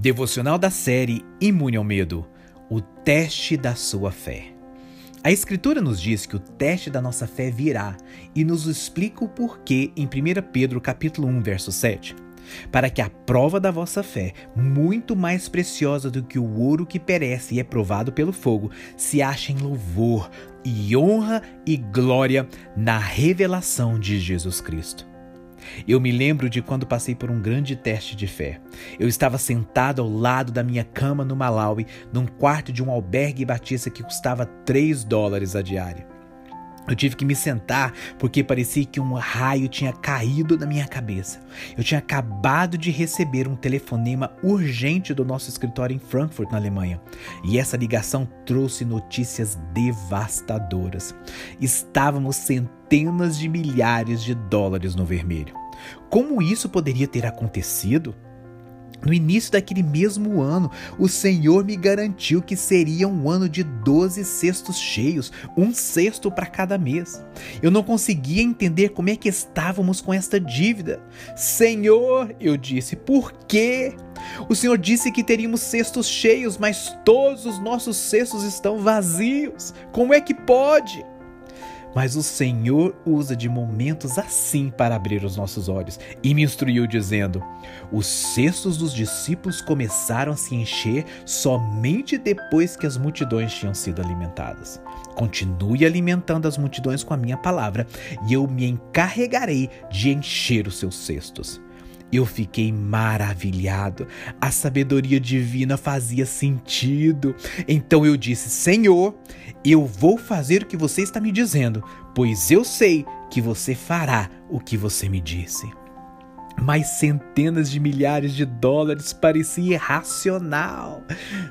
Devocional da série Imune ao Medo O teste da sua fé. A Escritura nos diz que o teste da nossa fé virá e nos explica o porquê em 1 Pedro capítulo 1, verso 7. Para que a prova da vossa fé, muito mais preciosa do que o ouro que perece e é provado pelo fogo, se ache em louvor e honra e glória na revelação de Jesus Cristo. Eu me lembro de quando passei por um grande teste de fé. Eu estava sentado ao lado da minha cama no Malawi, num quarto de um albergue batista que custava 3 dólares a diária. Eu tive que me sentar porque parecia que um raio tinha caído na minha cabeça. Eu tinha acabado de receber um telefonema urgente do nosso escritório em Frankfurt, na Alemanha. E essa ligação trouxe notícias devastadoras. Estávamos centenas de milhares de dólares no vermelho. Como isso poderia ter acontecido? No início daquele mesmo ano, o Senhor me garantiu que seria um ano de 12 cestos cheios, um cesto para cada mês. Eu não conseguia entender como é que estávamos com esta dívida. Senhor, eu disse, por quê? O Senhor disse que teríamos cestos cheios, mas todos os nossos cestos estão vazios. Como é que pode? Mas o Senhor usa de momentos assim para abrir os nossos olhos e me instruiu dizendo: Os cestos dos discípulos começaram a se encher somente depois que as multidões tinham sido alimentadas. Continue alimentando as multidões com a minha palavra e eu me encarregarei de encher os seus cestos. Eu fiquei maravilhado. A sabedoria divina fazia sentido. Então eu disse: Senhor, eu vou fazer o que você está me dizendo, pois eu sei que você fará o que você me disse mas centenas de milhares de dólares parecia irracional.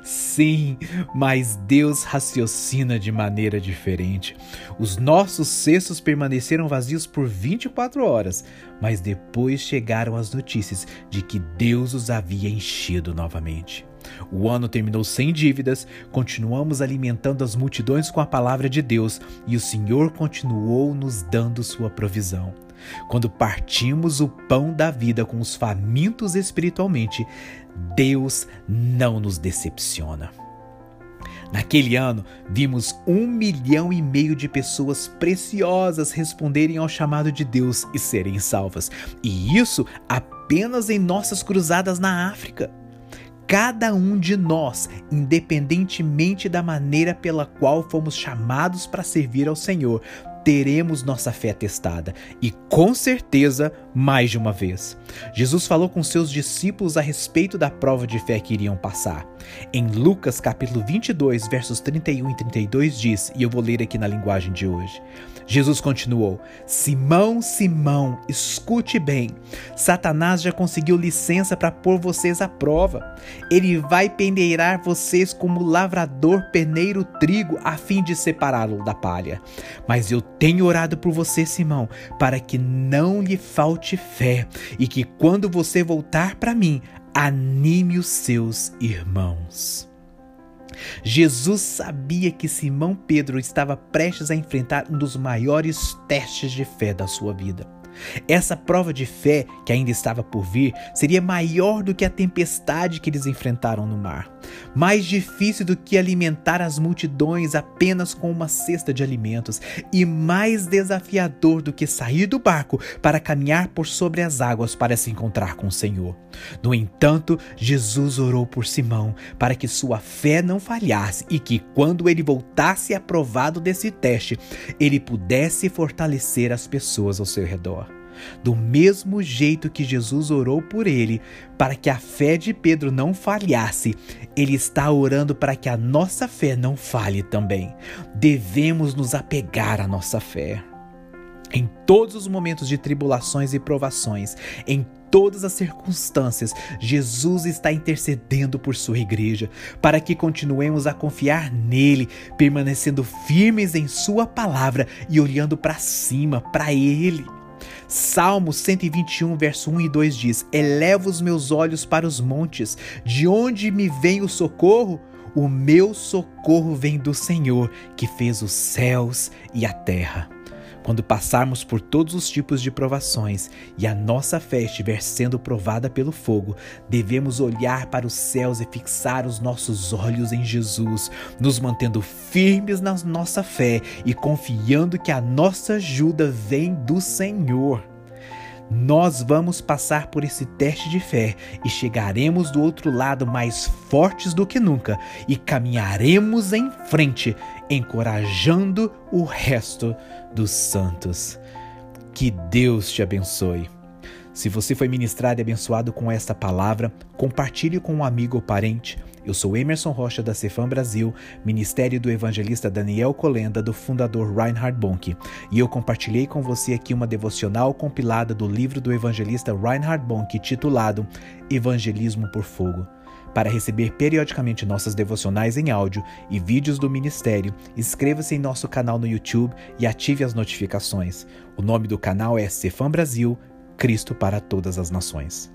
Sim, mas Deus raciocina de maneira diferente. Os nossos cestos permaneceram vazios por 24 horas, mas depois chegaram as notícias de que Deus os havia enchido novamente. O ano terminou sem dívidas, continuamos alimentando as multidões com a palavra de Deus e o Senhor continuou nos dando sua provisão. Quando partimos o pão da vida com os famintos espiritualmente, Deus não nos decepciona. Naquele ano, vimos um milhão e meio de pessoas preciosas responderem ao chamado de Deus e serem salvas. E isso apenas em nossas cruzadas na África. Cada um de nós, independentemente da maneira pela qual fomos chamados para servir ao Senhor, teremos nossa fé testada e com certeza mais de uma vez. Jesus falou com seus discípulos a respeito da prova de fé que iriam passar. Em Lucas capítulo 22, versos 31 e 32 diz, e eu vou ler aqui na linguagem de hoje. Jesus continuou: Simão, Simão, escute bem. Satanás já conseguiu licença para pôr vocês à prova. Ele vai pendeirar vocês como lavrador peneiro trigo a fim de separá-lo da palha. Mas eu tenho orado por você, Simão, para que não lhe falte fé e que quando você voltar para mim, anime os seus irmãos. Jesus sabia que Simão Pedro estava prestes a enfrentar um dos maiores testes de fé da sua vida. Essa prova de fé que ainda estava por vir seria maior do que a tempestade que eles enfrentaram no mar, mais difícil do que alimentar as multidões apenas com uma cesta de alimentos, e mais desafiador do que sair do barco para caminhar por sobre as águas para se encontrar com o Senhor. No entanto, Jesus orou por Simão para que sua fé não falhasse e que, quando ele voltasse aprovado desse teste, ele pudesse fortalecer as pessoas ao seu redor. Do mesmo jeito que Jesus orou por ele, para que a fé de Pedro não falhasse, ele está orando para que a nossa fé não falhe também. Devemos nos apegar à nossa fé. Em todos os momentos de tribulações e provações, em todas as circunstâncias, Jesus está intercedendo por sua igreja, para que continuemos a confiar nele, permanecendo firmes em sua palavra e olhando para cima, para ele. Salmo 121, verso 1 e 2 diz: Eleva os meus olhos para os montes, de onde me vem o socorro? O meu socorro vem do Senhor, que fez os céus e a terra. Quando passarmos por todos os tipos de provações e a nossa fé estiver sendo provada pelo fogo, devemos olhar para os céus e fixar os nossos olhos em Jesus, nos mantendo firmes na nossa fé e confiando que a nossa ajuda vem do Senhor. Nós vamos passar por esse teste de fé e chegaremos do outro lado mais fortes do que nunca e caminharemos em frente, encorajando o resto dos santos. Que Deus te abençoe. Se você foi ministrado e abençoado com esta palavra, compartilhe com um amigo ou parente eu sou Emerson Rocha da Cefam Brasil, Ministério do Evangelista Daniel Colenda, do fundador Reinhard Bonk, e eu compartilhei com você aqui uma devocional compilada do livro do evangelista Reinhard Bonk titulado Evangelismo por Fogo. Para receber periodicamente nossas devocionais em áudio e vídeos do ministério, inscreva-se em nosso canal no YouTube e ative as notificações. O nome do canal é Cefam Brasil, Cristo para todas as nações.